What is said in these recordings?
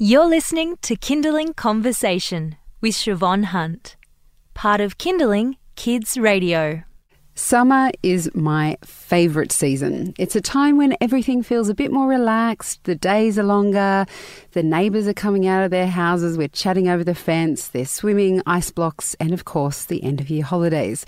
You're listening to Kinderling Conversation with Shevonne Hunt, part of Kinderling Kids Radio. Summer is my favourite season. It's a time when everything feels a bit more relaxed, the days are longer, the neighbours are coming out of their houses, we're chatting over the fence, they're swimming, ice blocks, and of course, the end of year holidays.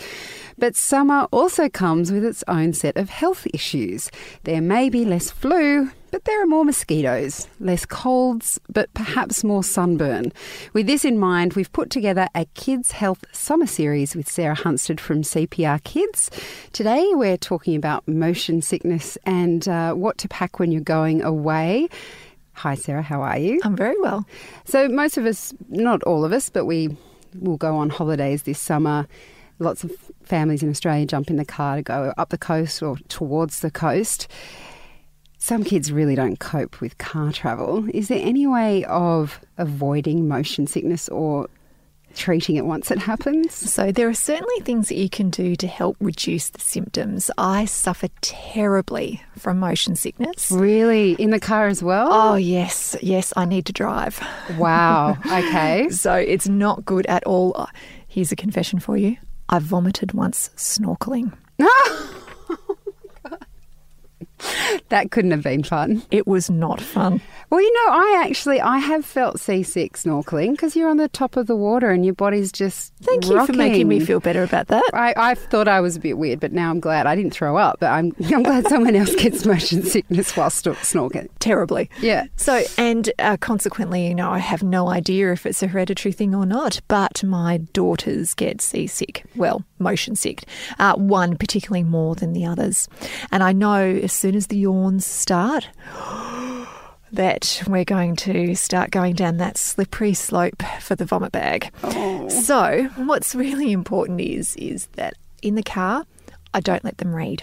But summer also comes with its own set of health issues. There may be less flu, but there are more mosquitoes, less colds, but perhaps more sunburn. With this in mind, we've put together a Kids Health Summer Series with Sarah Hunstead from CPR Kids. Today, we're talking about motion sickness and uh, what to pack when you're going away. Hi, Sarah, how are you? I'm very well. So, most of us, not all of us, but we will go on holidays this summer. Lots of families in Australia jump in the car to go up the coast or towards the coast. Some kids really don't cope with car travel. Is there any way of avoiding motion sickness or treating it once it happens? So, there are certainly things that you can do to help reduce the symptoms. I suffer terribly from motion sickness. Really? In the car as well? Oh, yes, yes, I need to drive. Wow, okay. so, it's not good at all. Uh, here's a confession for you I vomited once snorkeling. that couldn't have been fun. It was not fun. Well, you know, I actually I have felt seasick snorkeling because you're on the top of the water and your body's just. Thank rocking. you for making me feel better about that. I, I thought I was a bit weird, but now I'm glad I didn't throw up. But I'm I'm glad someone else gets motion sickness while snorkeling. Terribly. Yeah. So and uh, consequently, you know, I have no idea if it's a hereditary thing or not. But my daughters get seasick. Well, motion sick. Uh, one particularly more than the others, and I know as soon as the yawns start that we're going to start going down that slippery slope for the vomit bag. Oh. So, what's really important is is that in the car, I don't let them read.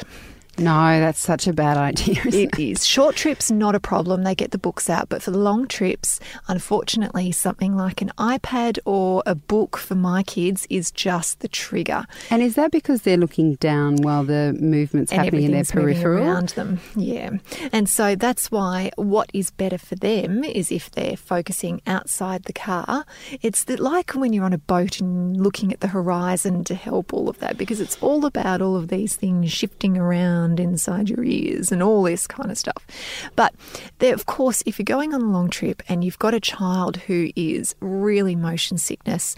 No, that's such a bad idea. It is. Short trips, not a problem. They get the books out. But for the long trips, unfortunately, something like an iPad or a book for my kids is just the trigger. And is that because they're looking down while the movement's and happening in their peripheral? around them. Yeah. And so that's why what is better for them is if they're focusing outside the car. It's the, like when you're on a boat and looking at the horizon to help all of that because it's all about all of these things shifting around inside your ears and all this kind of stuff. But there, of course, if you're going on a long trip and you've got a child who is really motion sickness,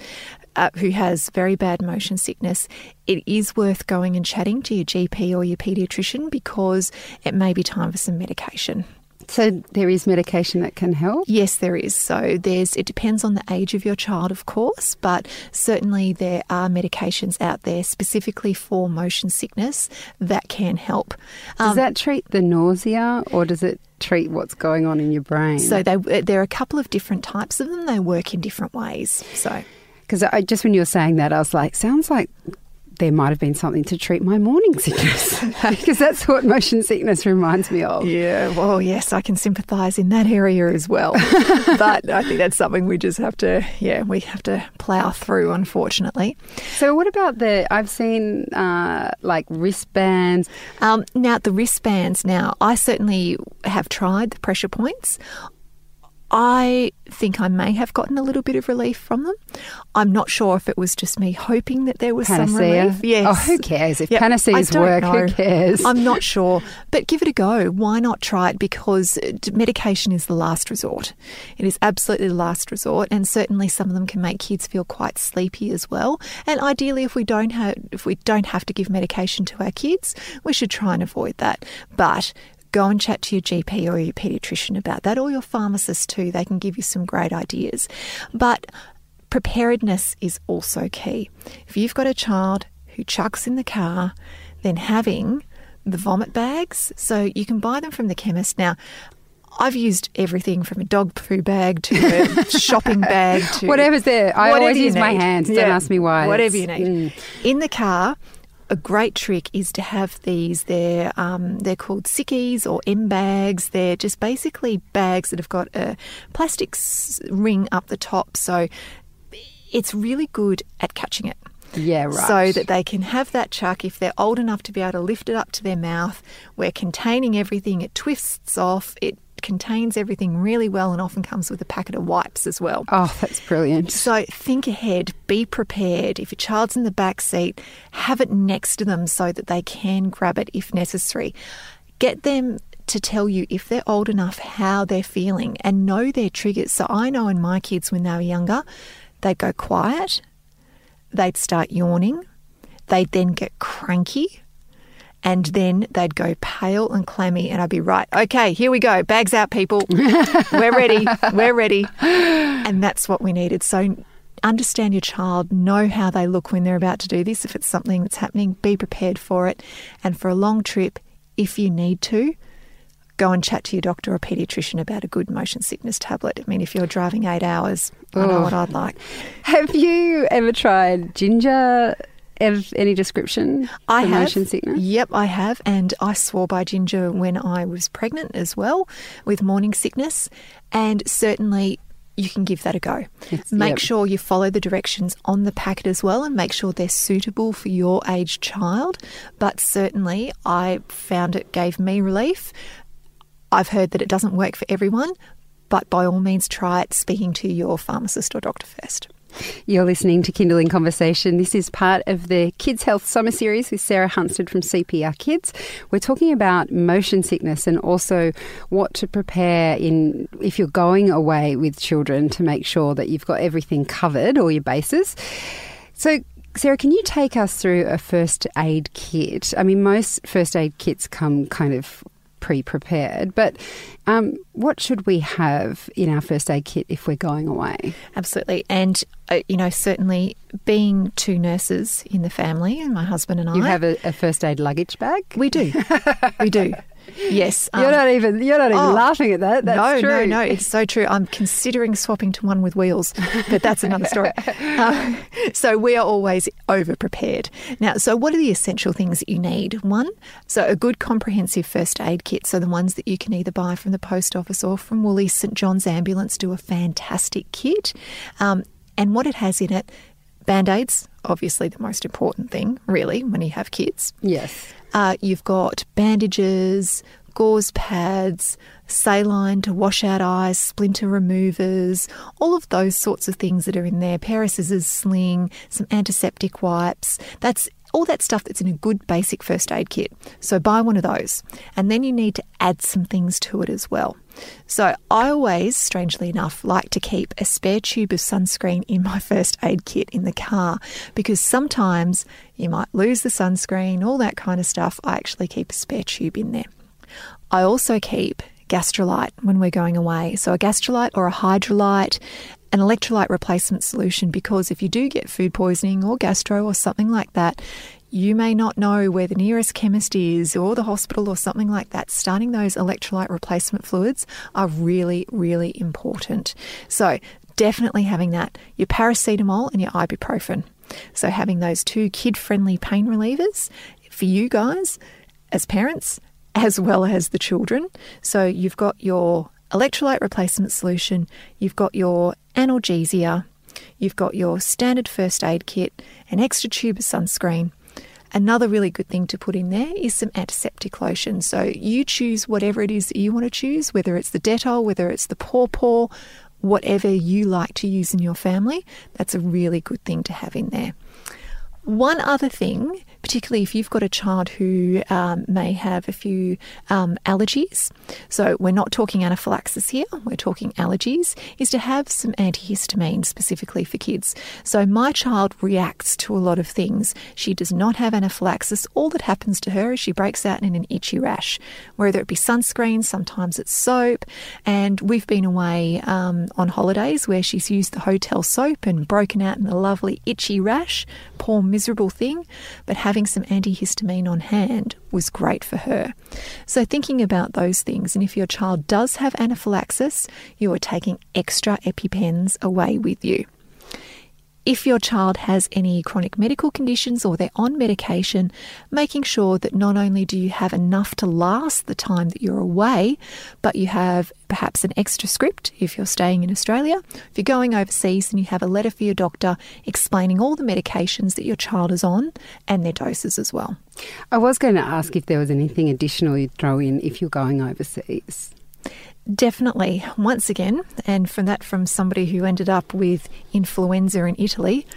uh, who has very bad motion sickness, it is worth going and chatting to your GP or your paediatrician because it may be time for some medication. So there is medication that can help. Yes, there is. So there's it depends on the age of your child, of course, but certainly there are medications out there specifically for motion sickness that can help. Does Um, that treat the nausea or does it treat what's going on in your brain? so they, there are a couple of different types of them. They work in different ways. So Because I just when you were saying that, I was like, sounds like there might have been something to treat my morning sickness because that's what motion sickness reminds me of. Yeah, well, yes, I can sympathise in that area as well. but I think that's something we just have to, yeah, we have to plough through, unfortunately. So what about the? I've seen uh, like wristbands. Um, now, the wristbands, now, I certainly have tried the pressure points. I think I may have gotten a little bit of relief from them. I'm not sure if it was just me hoping that there was some relief. Yes. Oh, who cares if Yep, panaceas work? know. Who cares? I'm not sure, but give it a go. Why not try it? Because uh, medication is the last resort. It is absolutely the last resort, and certainly some of them can make kids feel quite sleepy as well. And ideally, if we don't have if we don't have to give medication to our kids, we should try and avoid that. But go and chat to your GP or your paediatrician about that, or your pharmacist too. They can give you some great ideas. But preparedness is also key. If you've got a child who chucks in the car, then having the vomit bags, so you can buy them from the chemist. Now, I've used everything from a dog poo bag to a shopping bag to Whatever's there. I whatever always you use my need. hands. Don't Yeah, ask me why. Whatever you It's- need. Mm. In the car, a great trick is to have these. They're um, they're called sickies or M bags. They're just basically bags that have got a plastic ring up the top, so it's really good at catching it. Yeah, right. So that they can have that chuck if they're old enough to be able to lift it up to their mouth. We're containing everything. It twists off. It contains everything really well and often comes with a packet of wipes as well. Oh, that's brilliant. So think ahead, be prepared. If your child's in the back seat, have it next to them so that they can grab it if necessary. Get them to tell you if they're old enough how they're feeling and know their triggers. So I know in my kids when they were younger, they'd go quiet, they'd start yawning, they'd then get cranky, and then they'd go pale and clammy, and I'd be right, okay, here we go, bags out, people. We're ready, we're ready. And that's what we needed. So understand your child, know how they look when they're about to do this. If it's something that's happening, be prepared for it. And for a long trip, if you need to, go and chat to your doctor or pediatrician about a good motion sickness tablet. I mean, if you're driving eight hours, I know Oh. what I'd like. Have you ever tried ginger of any description I have. motion sickness? Yep, I have. And I swore by ginger when I was pregnant as well with morning sickness. And certainly you can give that a go. It's- make yep. sure you follow the directions on the packet as well and make sure they're suitable for your age child. But certainly I found it gave me relief. I've heard that it doesn't work for everyone, but by all means try it speaking to your pharmacist or doctor first. You're listening to Kinderling Conversation. This is part of the Kids Health Summer Series with Sarah Hunstead from CPR Kids. We're talking about motion sickness and also what to prepare in if you're going away with children to make sure that you've got everything covered, all your bases. So, Sarah, can you take us through a first aid kit? I mean, most first aid kits come kind of pre prepared, but um, what should we have in our first aid kit if we're going away? Absolutely. And, uh, you know, certainly being two nurses in the family, and my husband and I. You have a, a first aid luggage bag? we do. we do. Yes. You're um, not even you're not even oh, laughing at that. That's no, true. no, no. It's so true. I'm considering swapping to one with wheels, but that's another story. Uh, so we are always over prepared. Now, so what are the essential things that you need? One, so a good comprehensive first aid kit. So the ones that you can either buy from the post office or from Woolies St John's Ambulance do a fantastic kit. Um, and what it has in it, band aids, obviously the most important thing, really, when you have kids. Yes. Uh, you've got bandages, gauze pads, saline to wash out eyes, splinter removers, all of those sorts of things that are in there. Pair of scissors, sling, some antiseptic wipes. That's all that stuff that's in a good basic first aid kit. So buy one of those. And then you need to add some things to it as well. So I always, strangely enough, like to keep a spare tube of sunscreen in my first aid kit in the car because sometimes you might lose the sunscreen, all that kind of stuff. I actually keep a spare tube in there. I also keep Gastrolyte when we're going away. So a Gastrolyte or a Hydralyte, an electrolyte replacement solution because if you do get food poisoning or gastro or something like that, you may not know where the nearest chemist is or the hospital or something like that. Starting those electrolyte replacement fluids are really, really important. So, definitely having that, your paracetamol and your ibuprofen. So, having those two kid friendly pain relievers for you guys as parents as well as the children. So, you've got your electrolyte replacement solution, you've got your analgesia, you've got your standard first aid kit, an extra tube of sunscreen. Another really good thing to put in there is some antiseptic lotion. So you choose whatever it is that you want to choose, whether it's the Dettol, whether it's the Paw Paw, whatever you like to use in your family. That's a really good thing to have in there. One other thing, particularly if you've got a child who um, may have a few um, allergies, so we're not talking anaphylaxis here, we're talking allergies, is to have some antihistamine specifically for kids. So my child reacts to a lot of things. She does not have anaphylaxis. All that happens to her is she breaks out in an itchy rash, whether it be sunscreen, sometimes it's soap. And we've been away um, on holidays where she's used the hotel soap and broken out in a lovely itchy rash. Poor miserable thing, but having some antihistamine on hand was great for her. So, thinking about those things, and if your child does have anaphylaxis, you are taking extra EpiPens away with you. If your child has any chronic medical conditions or they're on medication, making sure that not only do you have enough to last the time that you're away, but you have perhaps an extra script if you're staying in Australia. If you're going overseas, and you have a letter for your doctor explaining all the medications that your child is on and their doses as well. I was going to ask if there was anything additional you'd throw in if you're going overseas. Definitely. Once again, and from that from somebody who ended up with influenza in Italy,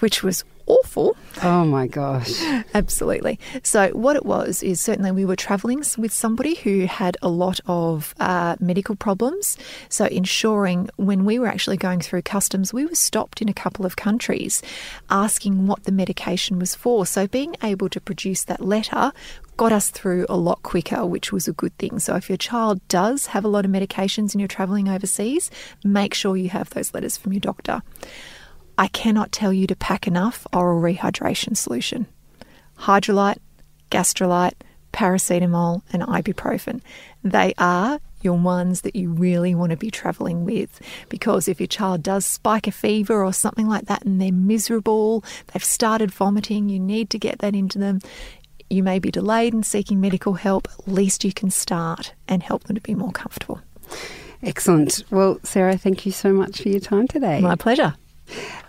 which was awful. Oh my gosh. Absolutely. So, what it was is certainly we were traveling with somebody who had a lot of uh, medical problems. So, ensuring when we were actually going through customs, we were stopped in a couple of countries asking what the medication was for. So, being able to produce that letter got us through a lot quicker, which was a good thing. So, if your child does have a lot of medications and you're traveling overseas, make sure you have those letters from your doctor. I cannot tell you to pack enough oral rehydration solution. Hydralyte, Gastrolyte, paracetamol, and ibuprofen. They are your ones that you really want to be traveling with because if your child does spike a fever or something like that and they're miserable, they've started vomiting, you need to get that into them. You may be delayed in seeking medical help, at least you can start and help them to be more comfortable. Excellent. Well, Sarah, thank you so much for your time today. My pleasure.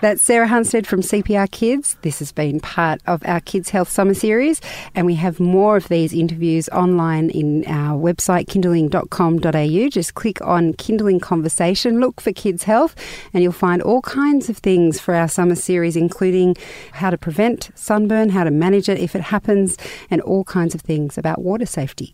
That's Sarah Hunstead from CPR Kids. This has been part of our Kids Health Summer Series, and we have more of these interviews online in our website, kinderling.com.au. Just click on Kinderling Conversation, look for Kids Health, and you'll find all kinds of things for our summer series, including how to prevent sunburn, how to manage it if it happens, and all kinds of things about water safety.